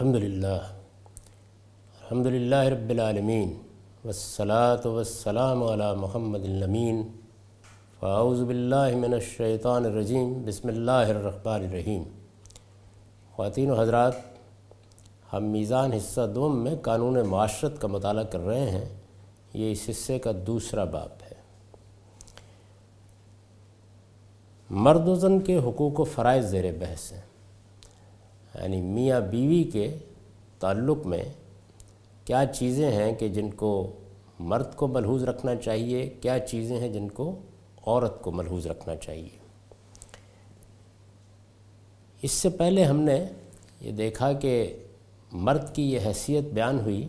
الحمد للہ الحمد للہ رب العالمین، والصلاة والسلام علی محمد الامین. فاعوذ باللہ من الشیطان الرجیم، بسم اللہ الرحمن الرحیم. خواتین و حضرات، ہم میزان حصہ دوم میں قانون معاشرت کا مطالعہ کر رہے ہیں۔ یہ اس حصے کا دوسرا باب ہے۔ مرد و زن کے حقوق و فرائض زیر بحث ہیں۔ یعنی میاں بیوی کے تعلق میں کیا چیزیں ہیں کہ جن کو مرد کو ملحوظ رکھنا چاہیے؟ کیا چیزیں ہیں جن کو عورت کو ملحوظ رکھنا چاہیے؟ اس سے پہلے ہم نے یہ دیکھا کہ مرد کی یہ حیثیت بیان ہوئی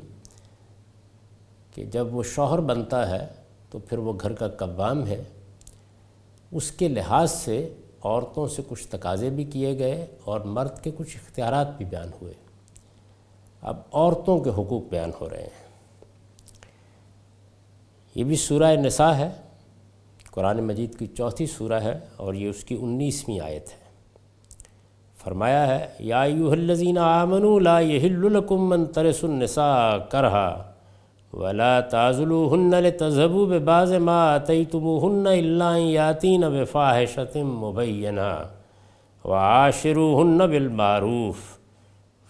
کہ جب وہ شوہر بنتا ہے تو پھر وہ گھر کا قوام ہے، اس کے لحاظ سے عورتوں سے کچھ تقاضے بھی کیے گئے اور مرد کے کچھ اختیارات بھی بیان ہوئے۔ اب عورتوں کے حقوق بیان ہو رہے ہیں۔ یہ بھی سورہ نساء ہے۔ قرآن مجید کی چوتھی سورہ ہے اور یہ اس کی انیسویں آیت ہے۔ فرمایا ہے، یا ایوہ الذین لا یحل لکم من ترس النساء کرہا۔ ولا تعزلوہن لتذہبوا ببعض ما اتیتموہن الا ان یاتین بفاحشت مبینہ وعاشروہن بالمعروف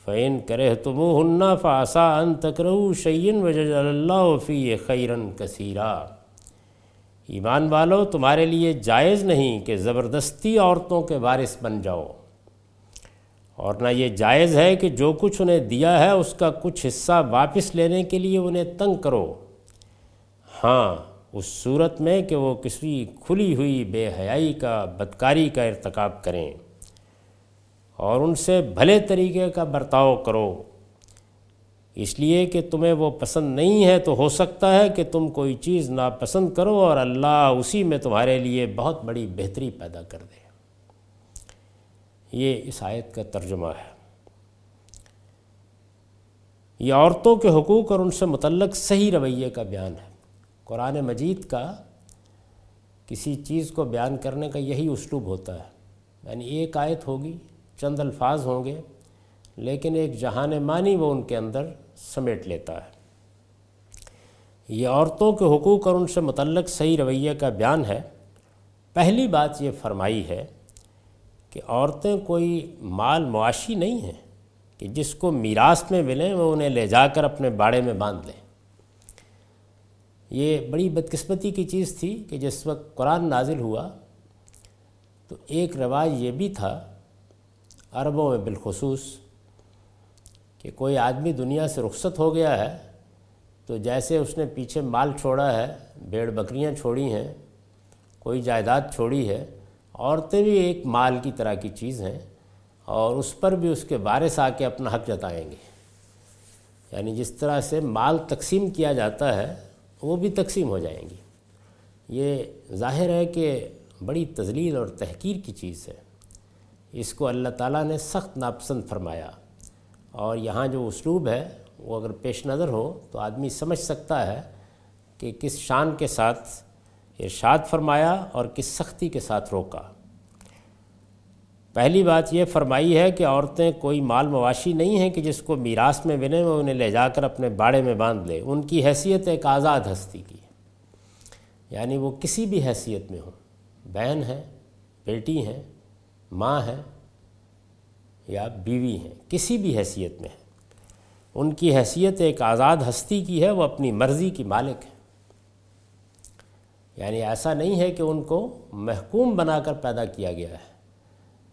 فَإِن كَرِهْتُمُوهُنَّ فَعَسَىٰ أَن تَكْرَهُوا شَيْئًا وَيَجْعَلَ اللَّهُ فِيهِ خَيْرًا كَثِيرًا ایمان والو، تمہارے لیے جائز نہیں کہ زبردستی عورتوں کے وارث بن جاؤ۔ اور نہ یہ جائز ہے کہ جو کچھ انہیں دیا ہے، اس کا کچھ حصہ واپس لینے کے لیے انہیں تنگ کرو۔ ہاں اس صورت میں کہ وہ کسی کھلی ہوئی بے حیائی کا، بدکاری کا ارتکاب کریں۔ اور ان سے بھلے طریقے کا برتاؤ کرو۔ اس لیے کہ تمہیں وہ پسند نہیں ہے تو ہو سکتا ہے کہ تم کوئی چیز ناپسند کرو اور اللہ اسی میں تمہارے لیے بہت بڑی بہتری پیدا کر دے۔ یہ اس آیت کا ترجمہ ہے۔ یہ عورتوں کے حقوق اور ان سے متعلق صحیح رویے کا بیان ہے۔ قرآن مجید کا کسی چیز کو بیان کرنے کا یہی اسلوب ہوتا ہے۔ یعنی ایک آیت ہوگی، چند الفاظ ہوں گے، لیکن ایک جہان معنی وہ ان کے اندر سمیٹ لیتا ہے۔ یہ عورتوں کے حقوق اور ان سے متعلق صحیح رویہ کا بیان ہے۔ پہلی بات یہ فرمائی ہے کہ عورتیں کوئی مال معاشی نہیں ہیں کہ جس کو میراث میں ملیں وہ انہیں لے جا کر اپنے باڑے میں باندھ لیں۔ یہ بڑی بدقسمتی کی چیز تھی کہ جس وقت قرآن نازل ہوا تو ایک رواج یہ بھی تھا عربوں میں بالخصوص کہ کوئی آدمی دنیا سے رخصت ہو گیا ہے تو جیسے اس نے پیچھے مال چھوڑا ہے، بیڑ بکریاں چھوڑی ہیں، کوئی جائیداد چھوڑی ہے عورتیں بھی ایک مال کی طرح کی چیز ہیں اور اس پر بھی اس کے وارث آ کے اپنا حق جتائیں گے۔ یعنی جس طرح سے مال تقسیم کیا جاتا ہے، وہ بھی تقسیم ہو جائیں گی۔ یہ ظاہر ہے کہ بڑی تزلیل اور تحقیر کی چیز ہے۔ اس کو اللہ تعالیٰ نے سخت ناپسند فرمایا۔ اور یہاں جو اسلوب ہے، وہ اگر پیش نظر ہو تو آدمی سمجھ سکتا ہے کہ کس شان کے ساتھ ارشاد فرمایا اور کس سختی کے ساتھ روکا۔ پہلی بات یہ فرمائی ہے کہ عورتیں کوئی مال مواشی نہیں ہیں کہ جس کو میراث میں بنے وہ انہیں لے جا کر اپنے باڑے میں باندھ لے۔ ان کی حیثیت ایک آزاد ہستی کی یعنی وہ کسی بھی حیثیت میں ہوں۔ بہن ہے بیٹی ہیں، ماں ہے یا بیوی ہیں، کسی بھی حیثیت میں ہے ان کی حیثیت ایک آزاد ہستی کی ہے، وہ اپنی مرضی کی مالک ہے یعنی ایسا نہیں ہے کہ ان کو محکوم بنا کر پیدا کیا گیا ہے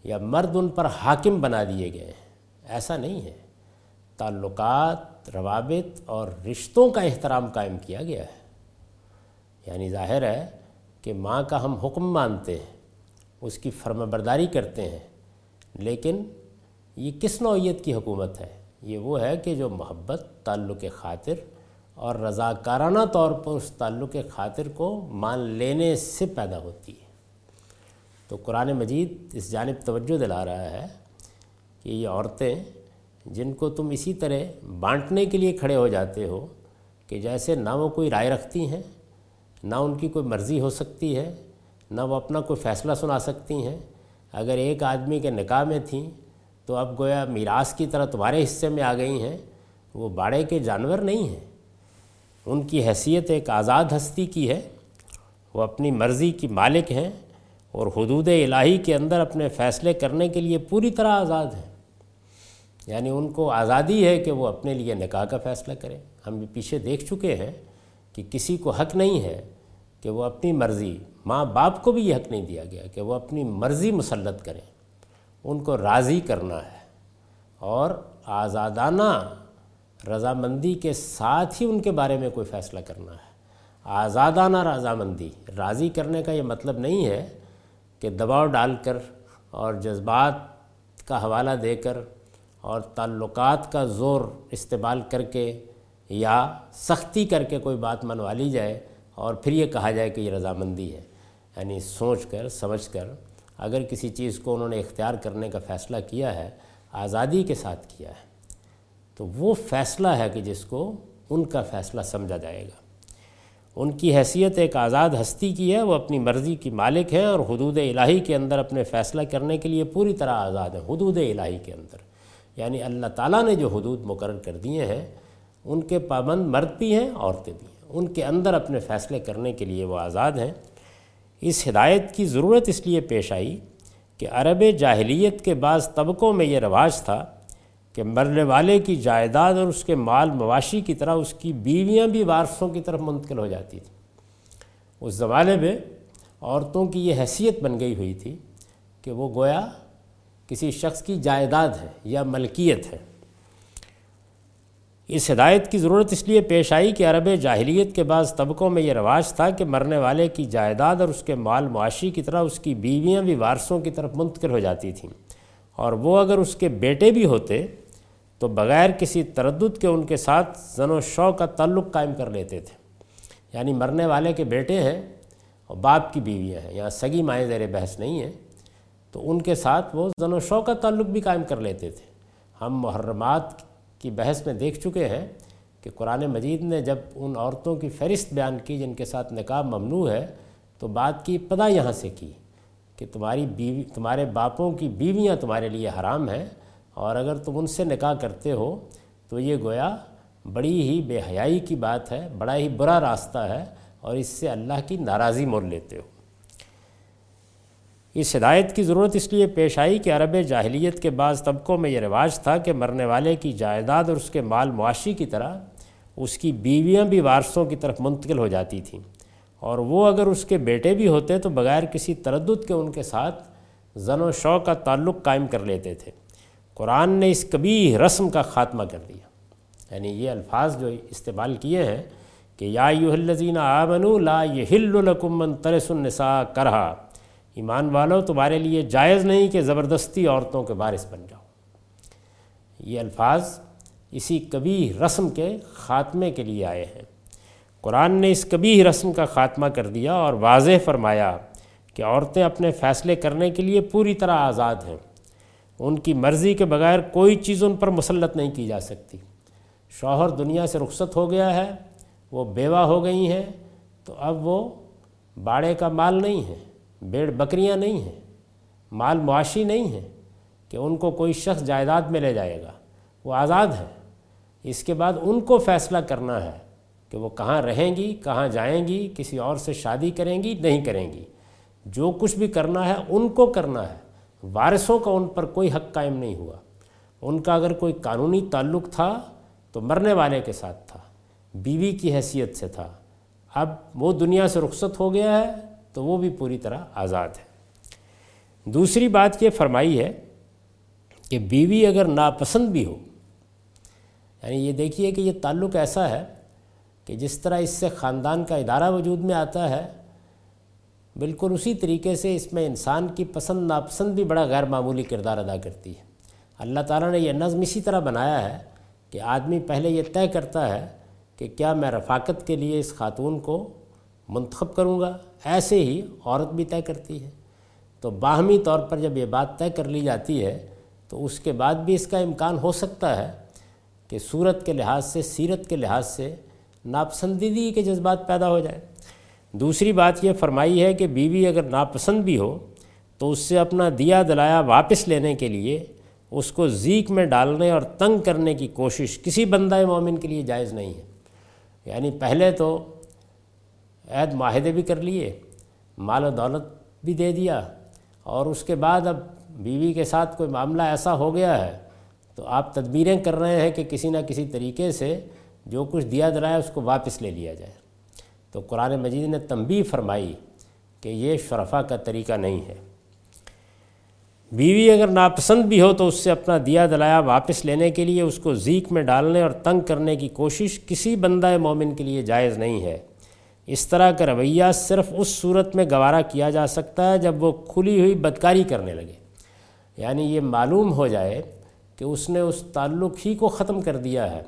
یا مرد ان پر حاکم بنا دیے گئے ہیں۔ ایسا نہیں ہے۔ تعلقات، روابط اور رشتوں کا احترام قائم کیا گیا ہے۔ یعنی ظاہر ہے کہ ماں کا ہم حکم مانتے ہیں، اس کی فرم برداری کرتے ہیں، لیکن یہ کس نوعیت کی حکومت ہے؟ یہ وہ ہے کہ جو محبت، تعلق خاطر اور رضاکارانہ طور پر اس تعلق خاطر کو مان لینے سے پیدا ہوتی ہے۔ تو قرآن مجید اس جانب توجہ دلا رہا ہے کہ یہ عورتیں جن کو تم اسی طرح بانٹنے کے لیے کھڑے ہو جاتے ہو کہ جیسے نہ وہ کوئی رائے رکھتی ہیں، نہ ان کی کوئی مرضی ہو سکتی ہے، نہ وہ اپنا کوئی فیصلہ سنا سکتی ہیں۔ اگر ایک آدمی کے نکاح میں تھیں تو اب گویا میراث کی طرح تمہارے حصے میں آ گئی ہیں، وہ باڑے کے جانور نہیں ہیں۔ ان کی حیثیت ایک آزاد ہستی کی ہے، وہ اپنی مرضی کی مالک ہیں اور حدود الہی کے اندر اپنے فیصلے کرنے کے لیے پوری طرح آزاد ہیں۔ یعنی ان کو آزادی ہے کہ وہ اپنے لیے نکاح کا فیصلہ کریں۔ ہم بھی پیچھے دیکھ چکے ہیں کہ کسی کو حق نہیں ہے کہ وہ اپنی مرضی، ماں باپ کو بھی یہ حق نہیں دیا گیا کہ وہ اپنی مرضی مسلط کریں۔ ان کو راضی کرنا ہے اور آزادانہ رضامندی کے ساتھ ہی ان کے بارے میں کوئی فیصلہ کرنا ہے۔ آزادانہ رضامندی، راضی کرنے کا یہ مطلب نہیں ہے کہ دباؤ ڈال کر اور جذبات کا حوالہ دے کر اور تعلقات کا زور استعمال کر کے یا سختی کر کے کوئی بات منوا لی جائے اور پھر یہ کہا جائے کہ یہ رضامندی ہے۔ یعنی سوچ کر، سمجھ کر اگر کسی چیز کو انہوں نے اختیار کرنے کا فیصلہ کیا ہے، آزادی کے ساتھ کیا ہے۔ تو وہ فیصلہ ہے کہ جس کو ان کا فیصلہ سمجھا جائے گا۔ ان کی حیثیت ایک آزاد ہستی کی ہے، وہ اپنی مرضی کی مالک ہیں اور حدود الہی کے اندر اپنے فیصلہ کرنے کے لیے پوری طرح آزاد ہیں حدود الہی کے اندر۔ یعنی اللہ تعالیٰ نے جو حدود مقرر کر دیے ہیں، ان کے پابند مرد بھی ہیں، عورتیں بھی ہیں۔ ان کے اندر اپنے فیصلے کرنے کے لیے وہ آزاد ہیں۔ اس ہدایت کی ضرورت اس لیے پیش آئی کہ عرب جاہلیت کے بعض طبقوں میں یہ رواج تھا کہ مرنے والے کی جائیداد اور اس کے مال مواشی کی طرح اس کی بیویاں بھی وارثوں کی طرف منتقل ہو جاتی تھیں۔ اس زمانے میں عورتوں کی یہ حیثیت بن گئی ہوئی تھی کہ وہ گویا کسی شخص کی جائیداد ہے یا ملکیت ہے۔ اس ہدایت کی ضرورت اس لیے پیش آئی کہ عرب جاہلیت کے بعض طبقوں میں یہ رواج تھا کہ مرنے والے کی جائیداد اور اس کے مال معاشی کی طرح اس کی بیویاں بھی وارثوں کی طرف منتقل ہو جاتی تھیں۔ اور وہ اگر اس کے بیٹے بھی ہوتے تو بغیر کسی تردد کے ان کے ساتھ زن و شو کا تعلق قائم کر لیتے تھے۔ یعنی مرنے والے کے بیٹے ہیں اور باپ کی بیویاں ہیں، یہاں سگی مائیں زیر بحث نہیں ہیں۔ تو ان کے ساتھ وہ زن و شو کا تعلق بھی قائم کر لیتے تھے۔ ہم محرمات کی بحث میں دیکھ چکے ہیں کہ قرآن مجید نے جب ان عورتوں کی فہرست بیان کی جن کے ساتھ نکاح ممنوع ہے، تو بات کی پدا یہاں سے کی کہ تمہاری بیوی، تمہارے باپوں کی بیویاں تمہارے لیے حرام ہیں۔ اور اگر تم ان سے نکاح کرتے ہو تو یہ گویا بڑی ہی بے حیائی کی بات ہے، بڑا ہی برا راستہ ہے اور اس سے اللہ کی ناراضی مول لیتے ہو۔ اس ہدایت کی ضرورت اس لیے پیش آئی کہ عرب جاہلیت کے بعض طبقوں میں یہ رواج تھا کہ مرنے والے کی جائیداد اور اس کے مال معاشی کی طرح اس کی بیویاں بھی وارثوں کی طرف منتقل ہو جاتی تھیں۔ اور وہ اگر اس کے بیٹے بھی ہوتے تو بغیر کسی تردد کے ان کے ساتھ زن و شو کا تعلق قائم کر لیتے تھے۔ قرآن نے اس کبھی رسم کا خاتمہ کر دیا۔ یعنی یہ الفاظ جو استعمال کیے ہیں کہ یا الذین آمنوا لا یحل لکم من ترس النساء کرہا۔ ایمان والو، تمہارے لیے جائز نہیں کہ زبردستی عورتوں کے بارث بن جاؤ۔ یہ الفاظ اسی کبھی رسم کے خاتمے کے لیے آئے ہیں۔ قرآن نے اس کبھی رسم کا خاتمہ کر دیا اور واضح فرمایا کہ عورتیں اپنے فیصلے کرنے کے لیے پوری طرح آزاد ہیں۔ ان کی مرضی کے بغیر کوئی چیز ان پر مسلط نہیں کی جا سکتی۔ شوہر دنیا سے رخصت ہو گیا ہے، وہ بیوہ ہو گئی ہیں، تو اب وہ باڑے کا مال نہیں ہے، بیڑ بکریاں نہیں ہیں، مال معاشی نہیں ہے کہ ان کو کوئی شخص جائیداد میں لے جائے گا۔ وہ آزاد ہے اس کے بعد ان کو فیصلہ کرنا ہے کہ وہ کہاں رہیں گی، کہاں جائیں گی، کسی اور سے شادی کریں گی، نہیں کریں گی۔ جو کچھ بھی کرنا ہے، ان کو کرنا ہے۔ وارثوں کا ان پر کوئی حق قائم نہیں ہوا۔ ان کا اگر کوئی قانونی تعلق تھا، تو مرنے والے کے ساتھ تھا، بیوی کی حیثیت سے تھا۔ اب وہ دنیا سے رخصت ہو گیا ہے، تو وہ بھی پوری طرح آزاد ہے۔ دوسری بات یہ فرمائی ہے کہ بیوی اگر ناپسند بھی ہو یعنی یہ دیکھیے کہ یہ تعلق ایسا ہے کہ جس طرح اس سے خاندان کا ادارہ وجود میں آتا ہے بالکل اسی طریقے سے اس میں انسان کی پسند ناپسند بھی بڑا غیر معمولی کردار ادا کرتی ہے۔ اللہ تعالیٰ نے یہ نظم اسی طرح بنایا ہے کہ آدمی پہلے یہ طے کرتا ہے کہ کیا میں رفاقت کے لیے اس خاتون کو منتخب کروں گا؟ ایسے ہی عورت بھی طے کرتی ہے۔ تو باہمی طور پر جب یہ بات طے کر لی جاتی ہے تو اس کے بعد بھی اس کا امکان ہو سکتا ہے کہ صورت کے لحاظ سے، سیرت کے لحاظ سے ناپسندیدگی کے جذبات پیدا ہو جائے دوسری بات یہ فرمائی ہے کہ بیوی اگر ناپسند بھی ہو تو اس سے اپنا دیا دلایا واپس لینے کے لیے اس کو زیک میں ڈالنے اور تنگ کرنے کی کوشش کسی بندہ مومن کے لیے جائز نہیں ہے۔ یعنی پہلے تو عید معاہدے بھی کر لیے، مال و دولت بھی دے دیا اور اس کے بعد اب بیوی کے ساتھ کوئی معاملہ ایسا ہو گیا ہے تو آپ تدبیریں کر رہے ہیں کہ کسی نہ کسی طریقے سے جو کچھ دیا دلایا اس کو واپس لے لیا جائے۔ تو قرآن مجید نے تنبیہ فرمائی کہ یہ شرفا کا طریقہ نہیں ہے۔ بیوی اگر ناپسند بھی ہو تو اس سے اپنا دیا دلایا واپس لینے کے لیے اس کو زیک میں ڈالنے اور تنگ کرنے کی کوشش کسی بندہ مومن کے لیے جائز نہیں ہے۔ اس طرح کا رویہ صرف اس صورت میں گوارا کیا جا سکتا ہے جب وہ کھلی ہوئی بدکاری کرنے لگے۔ یعنی یہ معلوم ہو جائے کہ اس نے اس تعلق ہی کو ختم کر دیا ہے،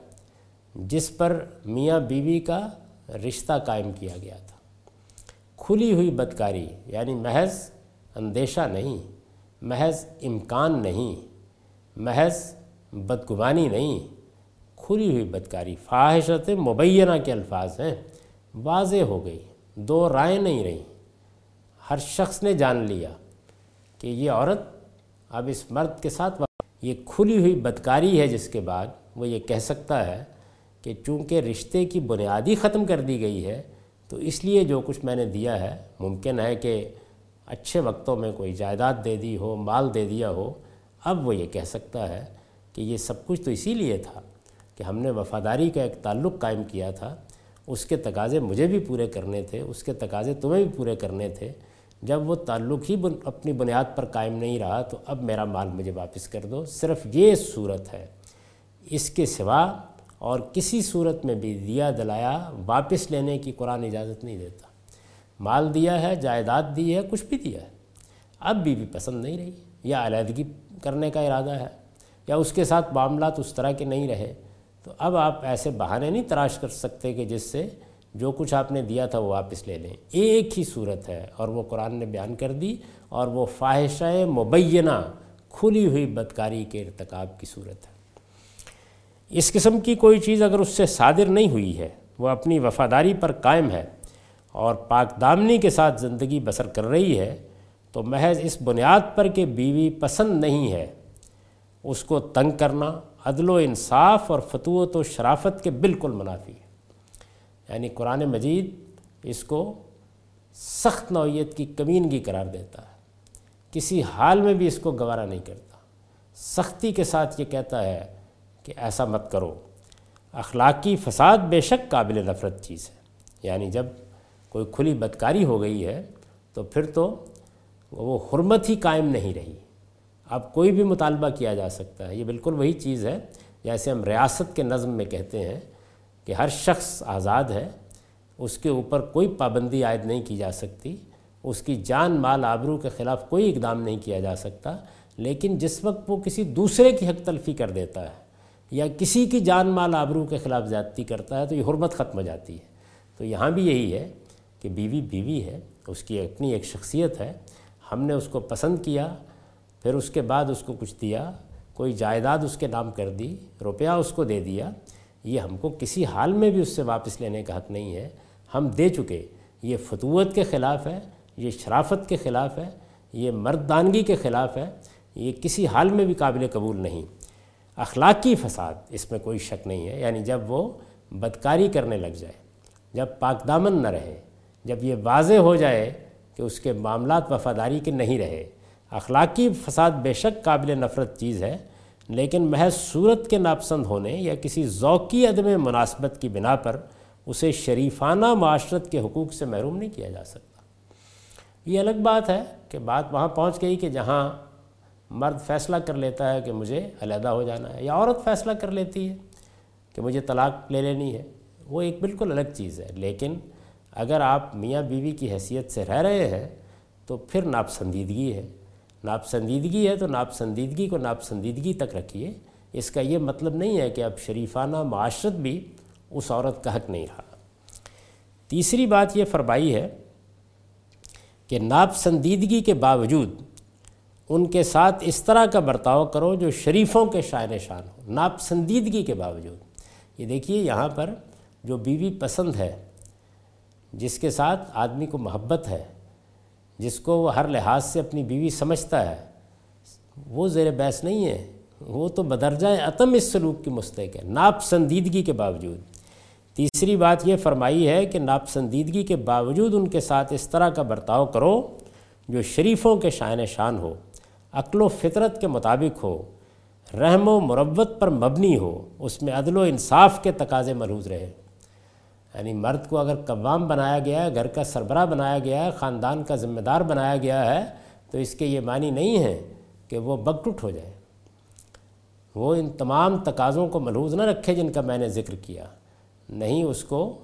جس پر میاں بیوی کا رشتہ قائم کیا گیا تھا۔ کھلی ہوئی بدکاری یعنی محض اندیشہ نہیں، محض امکان نہیں، محض بدگمانی نہیں، کھلی ہوئی بدکاری فواہشت مبینہ کے الفاظ ہیں، واضح ہو گئی، دو رائے نہیں رہیں ہر شخص نے جان لیا کہ یہ عورت اب اس مرد کے ساتھ یہ کھلی ہوئی بدکاری ہے جس کے بعد وہ یہ کہہ سکتا ہے کہ چونکہ رشتے کی بنیادی ختم کر دی گئی ہے، تو اس لیے جو کچھ میں نے دیا ہے، ممکن ہے کہ اچھے وقتوں میں کوئی جائیداد دے دی ہو، مال دے دیا ہو۔ اب وہ یہ کہہ سکتا ہے کہ یہ سب کچھ تو اسی لیے تھا کہ ہم نے وفاداری کا ایک تعلق قائم کیا تھا۔ اس کے تقاضے مجھے بھی پورے کرنے تھے، اس کے تقاضے تمہیں بھی پورے کرنے تھے۔ جب وہ تعلق ہی اپنی بنیاد پر قائم نہیں رہا، تو اب میرا مال مجھے واپس کر دو۔ صرف یہ صورت ہے۔ اس کے سوا اور کسی صورت میں بھی دیا دلایا واپس لینے کی قرآن اجازت نہیں دیتا۔ مال دیا ہے، جائیداد دی ہے، کچھ بھی دیا ہے۔ اب بھی بھی پسند نہیں رہی، یا علیحدگی کرنے کا ارادہ ہے، یا اس کے ساتھ معاملات اس طرح کے نہیں رہے۔ تو اب آپ ایسے بہانے نہیں تراش کر سکتے کہ جس سے جو کچھ آپ نے دیا تھا وہ واپس لے لیں۔ ایک ہی صورت ہے اور وہ قرآن نے بیان کر دی اور وہ فواہشہ مبینہ، کھلی ہوئی بدکاری کے ارتکاب کی صورت ہے۔ اس قسم کی کوئی چیز اگر اس سے صادر نہیں ہوئی ہے، وہ اپنی وفاداری پر قائم ہے اور پاک دامنی کے ساتھ زندگی بسر کر رہی ہے، تو محض اس بنیاد پر کہ بیوی پسند نہیں ہے، اس کو تنگ کرنا عدل و انصاف اور فتوت و شرافت کے بالکل منافی ہے۔ یعنی قرآن مجید اس کو سخت نوعیت کی کمینگی قرار دیتا ہے۔ کسی حال میں بھی اس کو گوارا نہیں کرتا۔ سختی کے ساتھ یہ کہتا ہے کہ ایسا مت کرو۔ اخلاقی فساد بے شک قابل نفرت چیز ہے۔ یعنی جب کوئی کھلی بدکاری ہو گئی ہے تو پھر تو وہ حرمت ہی قائم نہیں رہی۔ اب کوئی بھی مطالبہ کیا جا سکتا ہے۔ یہ بالکل وہی چیز ہے جیسے ہم ریاست کے نظم میں کہتے ہیں کہ ہر شخص آزاد ہے، اس کے اوپر کوئی پابندی عائد نہیں کی جا سکتی، اس کی جان، مال، آبرو کے خلاف کوئی اقدام نہیں کیا جا سکتا، لیکن جس وقت وہ کسی دوسرے کی حق تلفی کر دیتا ہے یا کسی کی جان مال آبرو کے خلاف زیادتی کرتا ہے تو یہ حرمت ختم ہو جاتی ہے۔ تو یہاں بھی یہی ہے کہ بیوی بیوی ہے، اس کی اپنی ایک شخصیت ہے۔ ہم نے اس کو پسند کیا، پھر اس کے بعد اس کو کچھ دیا، کوئی جائیداد اس کے نام کر دی، روپیہ اس کو دے دیا۔ یہ ہم کو کسی حال میں بھی اس سے واپس لینے کا حق نہیں ہے۔ ہم دے چکے۔ یہ فتوت کے خلاف ہے، یہ شرافت کے خلاف ہے، یہ مردانگی کے خلاف ہے۔ یہ کسی حال میں بھی قابل قبول نہیں۔ اخلاقی فساد، اس میں کوئی شک نہیں ہے۔ یعنی جب وہ بدکاری کرنے لگ جائے، جب پاک دامن نہ رہے، جب یہ واضح ہو جائے کہ اس کے معاملات وفاداری کے نہیں رہے۔ اخلاقی فساد بے شک قابل نفرت چیز ہے، لیکن محض صورت کے ناپسند ہونے یا کسی ذوقی عدم مناسبت کی بنا پر اسے شریفانہ معاشرت کے حقوق سے محروم نہیں کیا جا سکتا۔ یہ الگ بات ہے کہ بات وہاں پہنچ گئی کہ جہاں مرد فیصلہ کر لیتا ہے کہ مجھے علیحدہ ہو جانا ہے، یا عورت فیصلہ کر لیتی ہے کہ مجھے طلاق لے لینی ہے، وہ ایک بالکل الگ چیز ہے۔ لیکن اگر آپ میاں بیوی کی حیثیت سے رہ رہے ہیں، تو پھر ناپسندیدگی ہے۔ ناپسندیدگی ہے تو ناپسندیدگی کو ناپسندیدگی تک رکھیے۔ اس کا یہ مطلب نہیں ہے کہ اب شریفانہ معاشرت بھی اس عورت کا حق نہیں رہا۔ تیسری بات یہ فرمائی ہے کہ ناپسندیدگی کے باوجود ان کے ساتھ اس طرح کا برتاؤ کرو جو شریفوں کے شاعر شان ہو، ناپسندیدگی کے باوجود۔ یہ دیکھیے یہاں پر جو بیوی پسند ہے، جس کے ساتھ آدمی کو محبت ہے، جس کو وہ ہر لحاظ سے اپنی بیوی سمجھتا ہے، وہ زیر بحث نہیں ہے۔ وہ تو بدرجہ عتم اس سلوک کی مستحق ہے، ناپسندیدگی کے باوجود۔ تیسری بات یہ فرمائی ہے کہ ناپسندیدگی کے باوجود ان کے ساتھ اس طرح کا برتاؤ کرو جو شریفوں کے شائن شان ہو۔ عقل و فطرت کے مطابق ہو، رحم و مربت پر مبنی ہو، اس میں عدل و انصاف کے تقاضے ملحوظ رہے۔ یعنی مرد کو اگر قوام بنایا گیا ہے، گھر کا سربراہ بنایا گیا ہے، خاندان کا ذمہ دار بنایا گیا ہے، تو اس کے یہ معنی نہیں ہے کہ وہ بگٹٹ ہو جائے۔ وہ ان تمام تقاضوں کو ملحوظ نہ رکھے جن کا میں نے ذکر کیا۔ نہیں، اس کو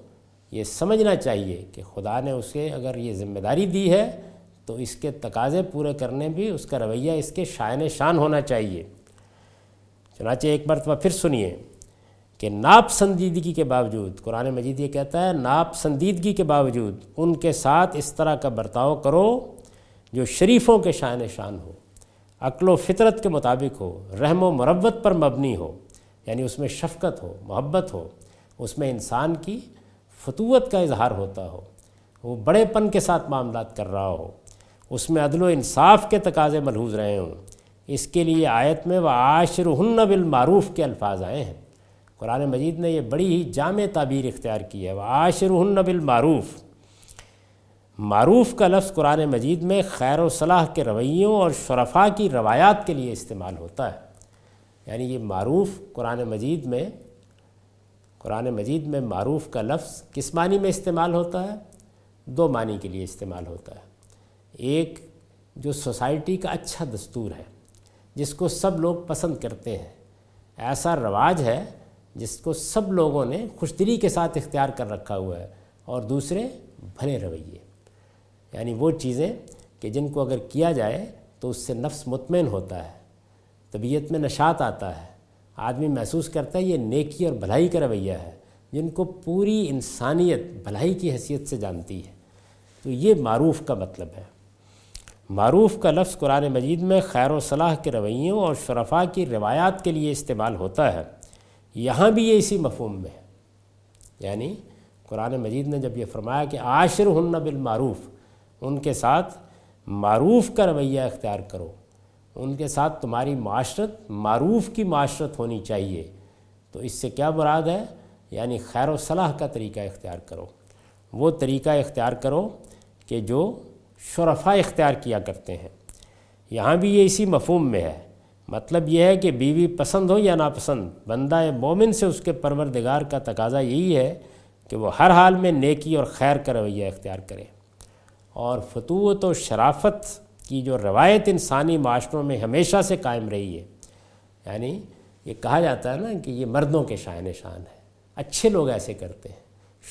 یہ سمجھنا چاہیے کہ خدا نے اسے اگر یہ ذمہ داری دی ہے تو اس کے تقاضے پورے کرنے بھی اس کا رویہ اس کے شائن شان ہونا چاہیے۔ چنانچہ ایک مرتبہ پھر سنیے کہ ناپسندیدگی کے باوجود، قرآن مجید یہ کہتا ہے ناپسندیدگی کے باوجود ان کے ساتھ اس طرح کا برتاؤ کرو جو شریفوں کے شائن شان ہو، عقل و فطرت کے مطابق ہو، رحم و مربت پر مبنی ہو یعنی اس میں شفقت ہو، محبت ہو، اس میں انسان کی فتوت کا اظہار ہوتا ہو، وہ بڑے پن کے ساتھ معاملات کر رہا ہو۔ اس میں عدل و انصاف کے تقاضے ملحوظ رہے ہوں۔ اس کے لیے آیت میں وہ عاشر ہن بالمعروف کے الفاظ آئے ہیں۔ قرآن مجید نے یہ بڑی ہی جامع تعبیر اختیار کی ہے۔ وہ عاشر ہن بالمعروف۔ معروف کا لفظ قرآن مجید میں خیر و صلاح کے رویوں اور شرفا کی روایات کے لیے استعمال ہوتا ہے۔ یعنی یہ معروف قرآن مجید میں، قرآن مجید میں معروف کا لفظ کس معنی میں استعمال ہوتا ہے؟ دو معنی کے لیے استعمال ہوتا ہے۔ ایک جو سوسائٹی کا اچھا دستور ہے، جس کو سب لوگ پسند کرتے ہیں۔ ایسا رواج ہے جس کو سب لوگوں نے خوش دلی کے ساتھ اختیار کر رکھا ہوا ہے اور دوسرے بھلے رویے۔ یعنی وہ چیزیں کہ جن کو اگر کیا جائے تو اس سے نفس مطمئن ہوتا ہے، طبیعت میں نشاط آتا ہے۔ آدمی محسوس کرتا ہے یہ نیکی اور بھلائی کا رویہ ہے، جن کو پوری انسانیت بھلائی کی حیثیت سے جانتی ہے۔ تو یہ معروف کا مطلب ہے۔ معروف کا لفظ قرآن مجید میں خیر و صلاح کے رویوں اور شرفا کی روایات کے لیے استعمال ہوتا ہے۔ یہاں بھی یہ اسی مفہوم میں ہے۔ یعنی قرآن مجید نے جب یہ فرمایا کہ عاشر ہن بالمعروف، ان کے ساتھ معروف کا رویہ اختیار کرو۔ ان کے ساتھ تمہاری معاشرت، معروف کی معاشرت ہونی چاہیے۔ تو اس سے کیا مراد ہے؟ یعنی خیر و صلاح کا طریقہ اختیار کرو۔ وہ طریقہ اختیار کرو کہ جو شرفا اختیار کیا کرتے ہیں۔ یہاں بھی یہ اسی مفہوم میں ہے۔ مطلب یہ ہے کہ بیوی پسند ہو یا ناپسند، بندہ مومن سے اس کے پروردگار کا تقاضا یہی ہے کہ وہ ہر حال میں نیکی اور خیر کا رویہ اختیار کرے۔ اور فتوت و شرافت کی جو روایت انسانی معاشروں میں ہمیشہ سے قائم رہی ہے۔ یعنی یہ کہا جاتا ہے نا کہ یہ مردوں کے شائن شان ہے۔ اچھے لوگ ایسے کرتے ہیں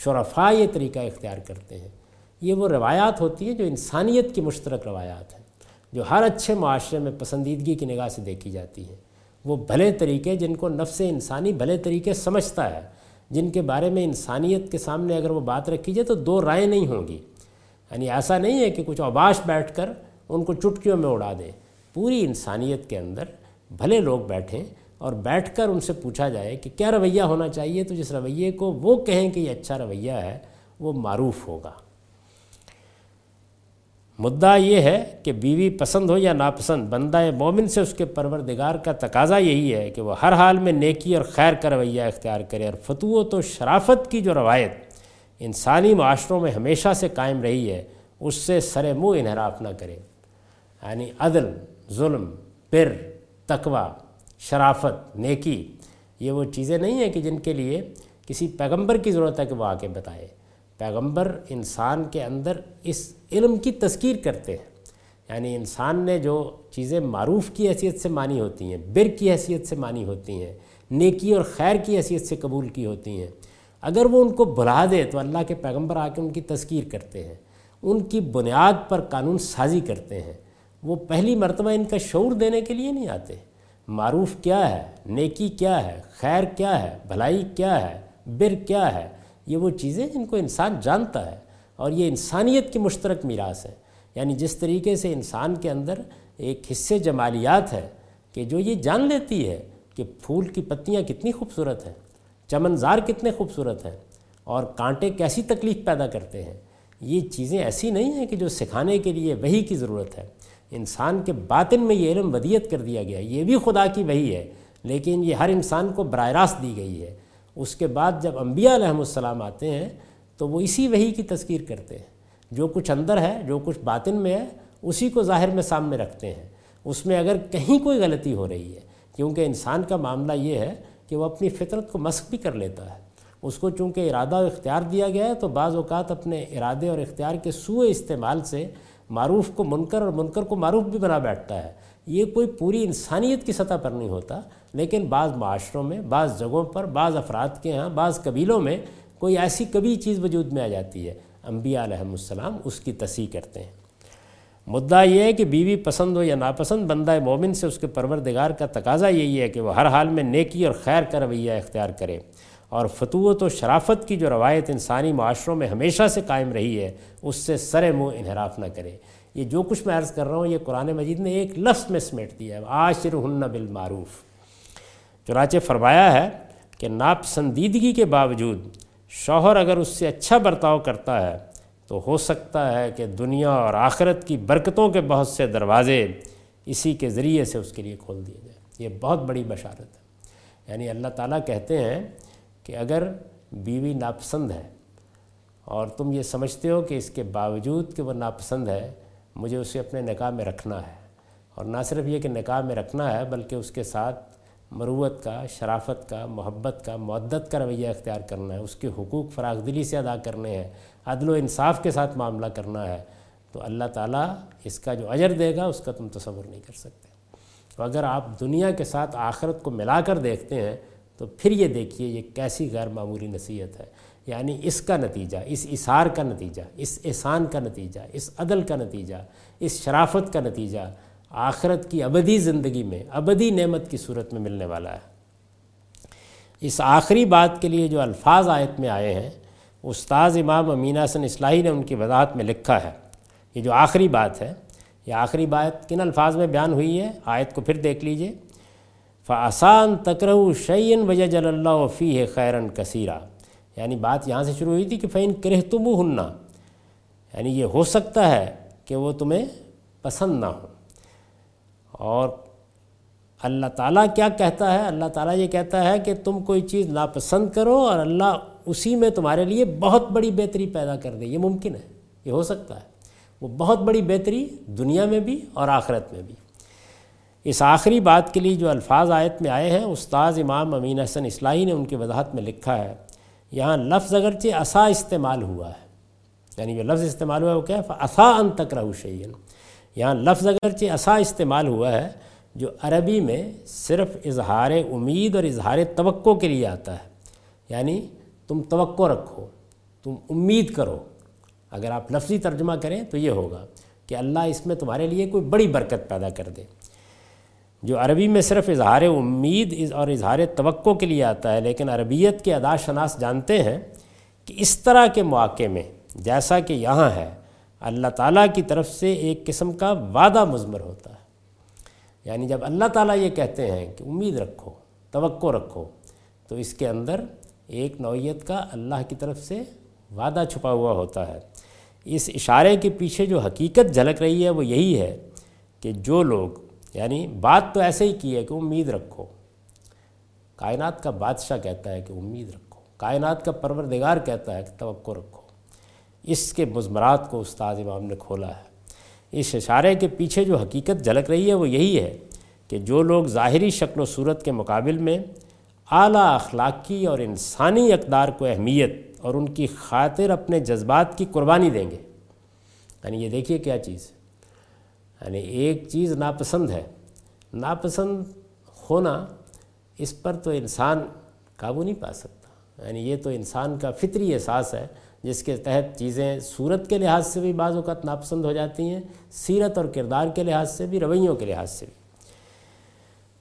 شرفا یہ طریقہ اختیار کرتے ہیں۔ یہ وہ روایات ہوتی ہیں جو انسانیت کی مشترک روایات ہیں، جو ہر اچھے معاشرے میں پسندیدگی کی نگاہ سے دیکھی جاتی ہیں۔ وہ بھلے طریقے جن کو نفس انسانی بھلے طریقے سمجھتا ہے، جن کے بارے میں انسانیت کے سامنے اگر وہ بات رکھی جائے تو دو رائے نہیں ہوں گی۔ یعنی ایسا نہیں ہے کہ کچھ اوباش بیٹھ کر ان کو چٹکیوں میں اڑا دیں پوری انسانیت کے اندر بھلے لوگ بیٹھیں اور بیٹھ کر ان سے پوچھا جائے کہ کیا رویہ ہونا چاہیے؟ تو جس رویے کو وہ کہیں کہ یہ اچھا رویہ ہے، وہ معروف ہوگا۔ مدعا یہ ہے کہ بیوی پسند ہو یا ناپسند، بندہ مومن سے اس کے پروردگار کا تقاضا یہی ہے کہ وہ ہر حال میں نیکی اور خیر کا رویہ اختیار کرے اور فتوت و شرافت کی جو روایت انسانی معاشروں میں ہمیشہ سے قائم رہی ہے، اس سے سر منہ انحراف نہ کرے۔ یعنی عدل، ظلم پر تقوی، شرافت، نیکی، یہ وہ چیزیں نہیں ہیں کہ جن کے لیے کسی پیغمبر کی ضرورت ہے کہ وہ آ کے بتائے۔ پیغمبر انسان کے اندر اس علم کی تذکیر کرتے ہیں۔ یعنی انسان نے جو چیزیں معروف کی حیثیت سے مانی ہوتی ہیں، بر کی حیثیت سے مانی ہوتی ہیں، نیکی اور خیر کی حیثیت سے قبول کی ہوتی ہیں، اگر وہ ان کو بلا دے تو اللہ کے پیغمبر آ کے ان کی تذکیر کرتے ہیں۔ ان کی بنیاد پر قانون سازی کرتے ہیں۔ وہ پہلی مرتبہ ان کا شعور دینے کے لیے نہیں آتے۔ معروف کیا ہے؟ نیکی کیا ہے؟ خیر کیا ہے؟ بھلائی کیا ہے؟ بر کیا ہے؟ یہ وہ چیزیں جن کو انسان جانتا ہے اور یہ انسانیت کی مشترک میراث ہے۔ یعنی جس طریقے سے انسان کے اندر ایک حصے جمالیات ہے کہ جو یہ جان لیتی ہے کہ پھول کی پتیاں کتنی خوبصورت ہیں، چمنزار کتنے خوبصورت ہیں اور کانٹے کیسی تکلیف پیدا کرتے ہیں۔ یہ چیزیں ایسی نہیں ہیں کہ جو سکھانے کے لیے وہی کی ضرورت ہے۔ انسان کے باطن میں یہ علم ودیت کر دیا گیا یہ بھی خدا کی وہی ہے، لیکن یہ ہر انسان کو براہ راست دی گئی ہے۔ اس کے بعد جب انبیاء علیہ السلام آتے ہیں، تو وہ اسی وہی کی تذکیر کرتے ہیں۔ جو کچھ اندر ہے، جو کچھ باطن میں ہے، اسی کو ظاہر میں سامنے رکھتے ہیں۔ اس میں اگر کہیں کوئی غلطی ہو رہی ہے، کیونکہ انسان کا معاملہ یہ ہے کہ وہ اپنی فطرت کو مسخ بھی کر لیتا ہے۔ اس کو چونکہ ارادہ و اختیار دیا گیا ہے، تو بعض اوقات اپنے ارادے اور اختیار کے سوئے استعمال سے معروف کو منکر اور منکر کو معروف بھی بنا بیٹھتا ہے۔ یہ کوئی پوری انسانیت کی سطح پر نہیں ہوتا۔ لیکن بعض معاشروں میں، بعض جگہوں پر، بعض افراد کے ہاں بعض قبیلوں میں کوئی ایسی کبھی چیز وجود میں آ جاتی ہے۔ انبیاء علیہ السلام اس کی تصحیح کرتے ہیں۔ مدعا یہ ہے کہ بیوی پسند ہو یا ناپسند، بندہ مومن سے اس کے پروردگار کا تقاضا یہی ہے کہ وہ ہر حال میں نیکی اور خیر کا رویہ اختیار کرے۔ اور فتوت و شرافت کی جو روایت انسانی معاشروں میں ہمیشہ سے قائم رہی ہے، اس سے سر منہ انحراف نہ کرے۔ یہ جو کچھ میں عرض کر رہا ہوں، یہ قرآن مجید نے ایک لفظ میں سمیٹ دیا ہے۔ عاشر ہن بالمعروف۔ چنانچہ فرمایا ہے کہ ناپسندیدگی کے باوجود شوہر اگر اس سے اچھا برتاؤ کرتا ہے تو ہو سکتا ہے کہ دنیا اور آخرت کی برکتوں کے بہت سے دروازے اسی کے ذریعے سے اس کے لیے کھول دیے جائیں۔ یہ بہت بڑی بشارت ہے۔ یعنی اللہ تعالیٰ کہتے ہیں کہ اگر بیوی ناپسند ہے اور تم یہ سمجھتے ہو کہ اس کے باوجود کہ وہ ناپسند ہے، مجھے اسے اپنے نکاح میں رکھنا ہے۔ اور نہ صرف یہ کہ نکاح میں رکھنا ہے، بلکہ اس کے ساتھ مروت کا، شرافت کا، محبت کا معدت کا رویہ اختیار کرنا ہے، اس کے حقوق فراغ دلی سے ادا کرنے ہیں، عدل و انصاف کے ساتھ معاملہ کرنا ہے، تو اللہ تعالیٰ اس کا جو اجر دے گا، اس کا تم تصور نہیں کر سکتے۔ تو اگر آپ دنیا کے ساتھ آخرت کو ملا کر دیکھتے ہیں، تو پھر یہ دیکھیے یہ کیسی غیر معمولی نصیحت ہے۔ یعنی اس کا نتیجہ، اس اثار کا نتیجہ، اس احسان کا نتیجہ، اس عدل کا نتیجہ، اس شرافت کا نتیجہ آخرت کی ابدی زندگی میں، ابدی نعمت کی صورت میں ملنے والا ہے۔ اس آخری بات کے لیے جو الفاظ آیت میں آئے ہیں، استاذ امام امین حسن اصلاحی نے ان کی وضاحت میں لکھا ہے۔ یہ جو آخری بات ہے، یہ آخری بات کن الفاظ میں بیان ہوئی ہے؟ آیت کو پھر دیکھ لیجیے۔ فآسان تکرہ شعین وجہ جل اللہ فی ہے خیرن کثیرہ یعنی بات یہاں سے شروع ہوئی تھی کہ فعین کرہ تم ہننا یعنی یہ ہو سکتا ہے کہ وہ تمہیں پسند نہ ہو اور اللہ تعالیٰ کیا کہتا ہے؟ اللہ تعالیٰ یہ کہتا ہے کہ تم کوئی چیز ناپسند کرو اور اللہ اسی میں تمہارے لیے بہت بڑی بہتری پیدا کر دے۔ یہ ممکن ہے، یہ ہو سکتا ہے۔ وہ بہت بڑی بہتری دنیا میں بھی اور آخرت میں بھی۔ اس آخری بات کے لیے جو الفاظ آیت میں آئے ہیں، استاذ امام امین حسن اصلاحی نے ان کی وضاحت میں لکھا ہے، یہاں لفظ اگرچہ اسا استعمال ہوا ہے یعنی جو لفظ استعمال ہوا ہے وہ کیا ہے؟ اسا ان تک رہو شعین یہاں لفظ اگرچہ اسا استعمال ہوا ہے، جو عربی میں صرف اظہار امید اور اظہار توقع کے لیے آتا ہے۔ یعنی تم توقع رکھو، تم امید کرو۔ اگر آپ لفظی ترجمہ کریں تو یہ ہوگا کہ اللہ اس میں تمہارے لیے کوئی بڑی برکت پیدا کر دے۔ جو عربی میں صرف اظہار امید اور اظہار توقع کے لیے آتا ہے، لیکن عربیت کے ادا شناس جانتے ہیں کہ اس طرح کے مواقع میں، جیسا کہ یہاں ہے اللہ تعالیٰ کی طرف سے ایک قسم کا وعدہ مضمر ہوتا ہے۔ یعنی جب اللہ تعالیٰ یہ کہتے ہیں کہ امید رکھو، توقع رکھو، تو اس کے اندر ایک نوعیت کا اللہ کی طرف سے وعدہ چھپا ہوا ہوتا ہے۔ اس اشارے کے پیچھے جو حقیقت جھلک رہی ہے وہ یہی ہے کہ جو لوگ یعنی بات تو ایسے ہی کی ہے کہ امید رکھو۔ کائنات کا بادشاہ کہتا ہے کہ امید رکھو۔ کائنات کا پروردگار کہتا ہے کہ توقع رکھو۔ اس کے مضمرات کو استاد امام نے کھولا ہے۔ اس اشارے کے پیچھے جو حقیقت جھلک رہی ہے وہ یہی ہے کہ جو لوگ ظاہری شکل و صورت کے مقابل میں اعلیٰ اخلاقی اور انسانی اقدار کو اہمیت اور ان کی خاطر اپنے جذبات کی قربانی دیں گے۔ یعنی یہ دیکھیے کیا چیز۔ یعنی ایک چیز ناپسند ہے۔ ناپسند ہونا اس پر تو انسان قابو نہیں پا سکتا۔ یعنی یہ تو انسان کا فطری احساس ہے۔ جس کے تحت چیزیں صورت کے لحاظ سے بھی بعض اوقات ناپسند ہو جاتی ہیں، سیرت اور کردار کے لحاظ سے بھی، رویوں کے لحاظ سے بھی۔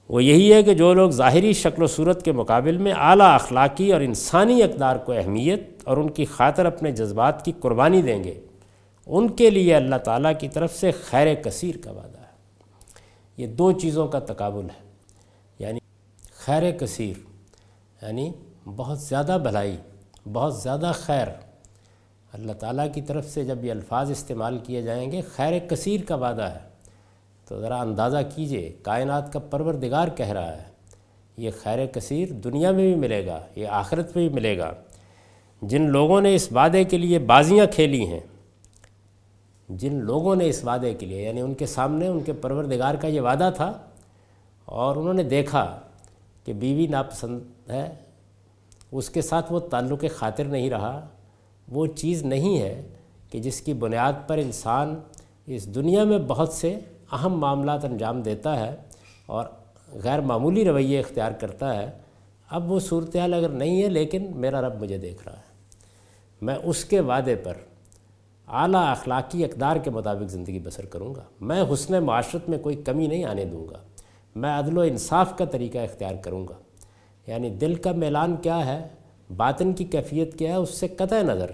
وہ یہی ہے کہ جو لوگ ظاہری شکل و صورت کے مقابل میں اعلیٰ اخلاقی اور انسانی اقدار کو اہمیت اور ان کی خاطر اپنے جذبات کی قربانی دیں گے، ان کے لیے اللہ تعالیٰ کی طرف سے خیر کثیر کا وعدہ ہے۔ یہ دو چیزوں کا تقابل ہے۔ یعنی خیر کثیر یعنی بہت زیادہ بھلائی، بہت زیادہ خیر۔ اللہ تعالیٰ کی طرف سے جب یہ الفاظ استعمال کیے جائیں گے، خیر کثیر کا وعدہ ہے۔ تو ذرا اندازہ کیجیے، کائنات کا پروردگار کہہ رہا ہے، یہ خیر کثیر دنیا میں بھی ملے گا، یہ آخرت میں بھی ملے گا۔ جن لوگوں نے اس وعدے کے لیے بازیاں کھیلی ہیں، جن لوگوں نے اس وعدے کے لیے یعنی ان کے سامنے ان کے پروردگار کا یہ وعدہ تھا، اور انہوں نے دیکھا کہ بیوی ناپسند ہے، اس کے ساتھ وہ تعلق خاطر نہیں رہا وہ چیز نہیں ہے کہ جس کی بنیاد پر انسان اس دنیا میں بہت سے اہم معاملات انجام دیتا ہے اور غیر معمولی رویے اختیار کرتا ہے، اب وہ صورتحال اگر نہیں ہے لیکن میرا رب مجھے دیکھ رہا ہے۔ میں اس کے وعدے پر اعلیٰ اخلاقی اقدار کے مطابق زندگی بسر کروں گا۔ میں حسن معاشرت میں کوئی کمی نہیں آنے دوں گا۔ میں عدل و انصاف کا طریقہ اختیار کروں گا۔ یعنی دل کا میلان کیا ہے؟ باطن کی کیفیت کیا ہے، اس سے قطع نظر۔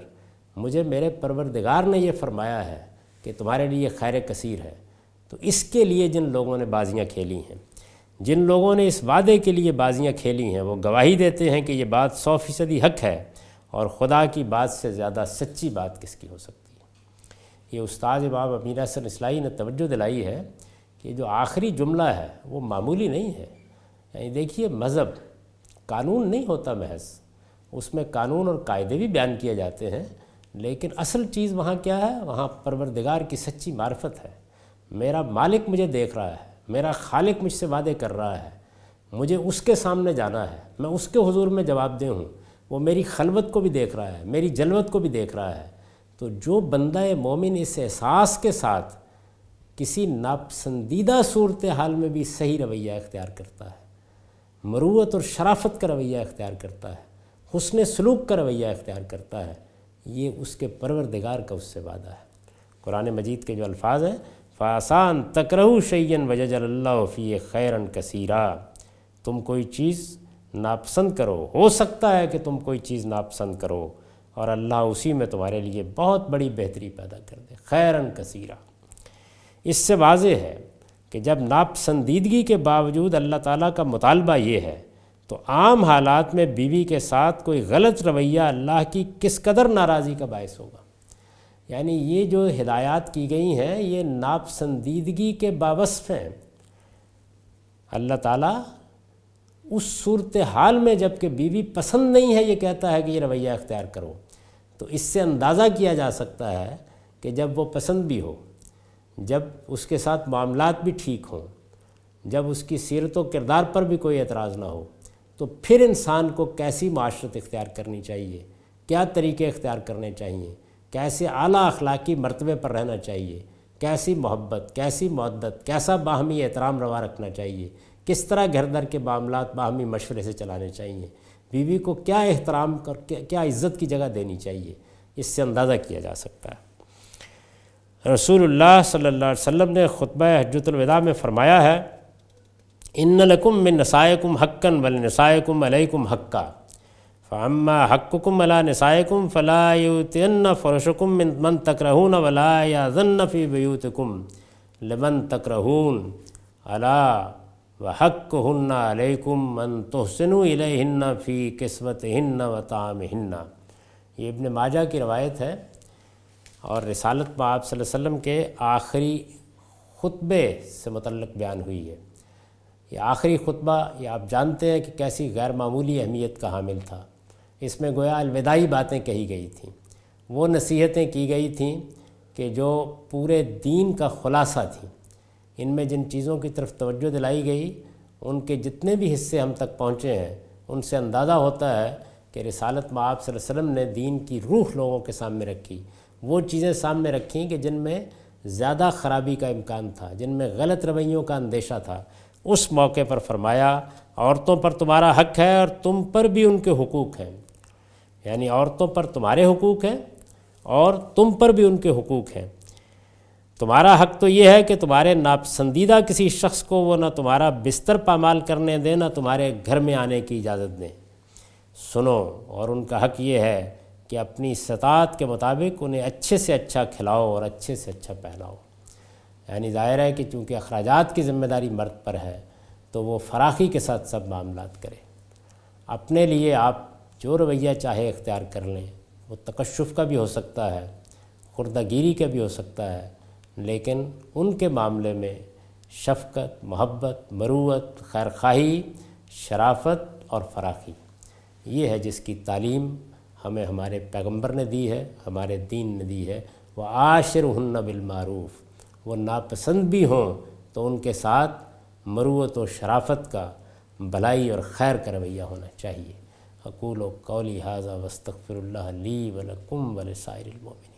مجھے میرے پروردگار نے یہ فرمایا ہے کہ تمہارے لیے خیر کثیر ہے۔ تو اس کے لیے جن لوگوں نے بازیاں کھیلی ہیں، جن لوگوں نے اس وعدے کے لیے بازیاں کھیلی ہیں، وہ گواہی دیتے ہیں کہ یہ بات سو فیصدی حق ہے اور خدا کی بات سے زیادہ سچی بات کس کی ہو سکتی ہے؟ یہ استاد امام امیر حسن اسلائی نے توجہ دلائی ہے کہ جو آخری جملہ ہے وہ معمولی نہیں ہے۔ یعنی دیکھیے، مذہب قانون نہیں ہوتا محض۔ اس میں قانون اور قاعدے بھی بیان کیے جاتے ہیں، لیکن اصل چیز وہاں کیا ہے؟ وہاں پروردگار کی سچی معرفت ہے۔ میرا مالک مجھے دیکھ رہا ہے، میرا خالق مجھ سے وعدے کر رہا ہے، مجھے اس کے سامنے جانا ہے، میں اس کے حضور میں جواب دے ہوں۔ وہ میری خلوت کو بھی دیکھ رہا ہے، میری جلوت کو بھی دیکھ رہا ہے۔ تو جو بندہ مومن اس احساس کے ساتھ کسی ناپسندیدہ صورت حال میں بھی صحیح رویہ اختیار کرتا ہے، مروت اور شرافت کا رویہ اختیار کرتا ہے حسن سلوک کا رویہ اختیار کرتا ہے، یہ اس کے پروردگار کا اس سے وعدہ ہے۔ قرآن مجید کے جو الفاظ ہیں فاسان تکرہ شعین وججر اللہ فی خیرن کثیرہ تم کوئی چیز ناپسند کرو۔ ہو سکتا ہے کہ تم کوئی چیز ناپسند کرو اور اللہ اسی میں تمہارے لیے بہت بڑی بہتری پیدا کر دے، خیرن کثیرہ۔ اس سے واضح ہے کہ جب ناپسندیدگی کے باوجود اللہ تعالیٰ کا مطالبہ یہ ہے تو عام حالات میں بیوی کے ساتھ کوئی غلط رویہ اللہ کی کس قدر ناراضی کا باعث ہوگا؟ یعنی یہ جو ہدایات کی گئی ہیں، یہ ناپسندیدگی کے باوصف ہیں۔ اللہ تعالیٰ اس صورت حال میں جبکہ بیوی پسند نہیں ہے، یہ کہتا ہے کہ یہ رویہ اختیار کرو۔ تو اس سے اندازہ کیا جا سکتا ہے کہ جب وہ پسند بھی ہو، جب اس کے ساتھ معاملات بھی ٹھیک ہوں، جب اس کی سیرت و کردار پر بھی کوئی اعتراض نہ ہو تو پھر انسان کو کیسی معاشرت اختیار کرنی چاہیے؟ کیا طریقے اختیار کرنے چاہیے؟ کیسے اعلیٰ اخلاقی مرتبے پر رہنا چاہیے؟ کیسی محبت، کیسی معدت کیسا باہمی احترام روا رکھنا چاہیے؟ کس طرح گھر در کے معاملات باہمی مشورے سے چلانے چاہیے؟ بیوی کو کیا احترام کر، کیا عزت کی جگہ دینی چاہیے؟ اس سے اندازہ کیا جا سکتا ہے۔ رسول اللہ صلی اللہ علیہ وسلم نے خطبہ حجت الوداع میں فرمایا ہے ان لکم من نسائکم حقاً ول نسائکم علیکم حقا فعما حقکم علا نسائکم فلا یوتین فرشکم من من تکرہون ولا یا فی بیوتکم لمن تکرہون علا و حق ہن علیکم من تحسن الیہن فی قسمت ہن و تعام یہ ابن ماجہ کی روایت ہے اور رسالت میں آپ صلی اللہ علیہ وسلم کے آخری خطبے سے متعلق بیان ہوئی ہے۔ یہ آخری خطبہ یہ آپ جانتے ہیں کہ کیسی غیر معمولی اہمیت کا حامل تھا۔ اس میں گویا الوداعی باتیں کہی گئی تھیں۔ وہ نصیحتیں کی گئی تھیں کہ جو پورے دین کا خلاصہ تھیں۔ ان میں جن چیزوں کی طرف توجہ دلائی گئی، ان کے جتنے بھی حصے ہم تک پہنچے ہیں، ان سے اندازہ ہوتا ہے کہ رسالت میں آپ صلی اللہ علیہ وسلم نے دین کی روح لوگوں کے سامنے رکھی۔ وہ چیزیں سامنے رکھیں کہ جن میں زیادہ خرابی کا امکان تھا، جن میں غلط رویوں کا اندیشہ تھا۔ اس موقع پر فرمایا، عورتوں پر تمہارا حق ہے اور تم پر بھی ان کے حقوق ہیں۔ یعنی عورتوں پر تمہارے حقوق ہیں اور تم پر بھی ان کے حقوق ہیں۔ تمہارا حق تو یہ ہے کہ تمہارے ناپسندیدہ کسی شخص کو وہ نہ تمہارا بستر پامال کرنے دیں، نہ تمہارے گھر میں آنے کی اجازت دیں۔ سنو، اور ان کا حق یہ ہے کہ اپنی سطاعت کے مطابق انہیں اچھے سے اچھا کھلاؤ اور اچھے سے اچھا پہناؤ۔ یعنی ظاہر ہے کہ چونکہ اخراجات کی ذمہ داری مرد پر ہے، تو وہ فراخی کے ساتھ سب معاملات کرے۔ اپنے لیے آپ جو رویہ چاہے اختیار کر لیں۔ وہ تکشف کا بھی ہو سکتا ہے خوردہ گیری کا بھی ہو سکتا ہے، لیکن ان کے معاملے میں شفقت، محبت، مروت خیر خواہی شرافت اور فراخی۔ یہ ہے جس کی تعلیم ہمیں ہمارے پیغمبر نے دی ہے، ہمارے دین نے دی ہے۔ وہ عاشر ہن بالمعروف۔ وہ ناپسند بھی ہوں تو ان کے ساتھ مروت و شرافت کا بلائی اور خیر کا رویہ ہونا چاہیے۔ اقول و قولی حاضہ وسطر اللہ لی ولکم ولسائر المومن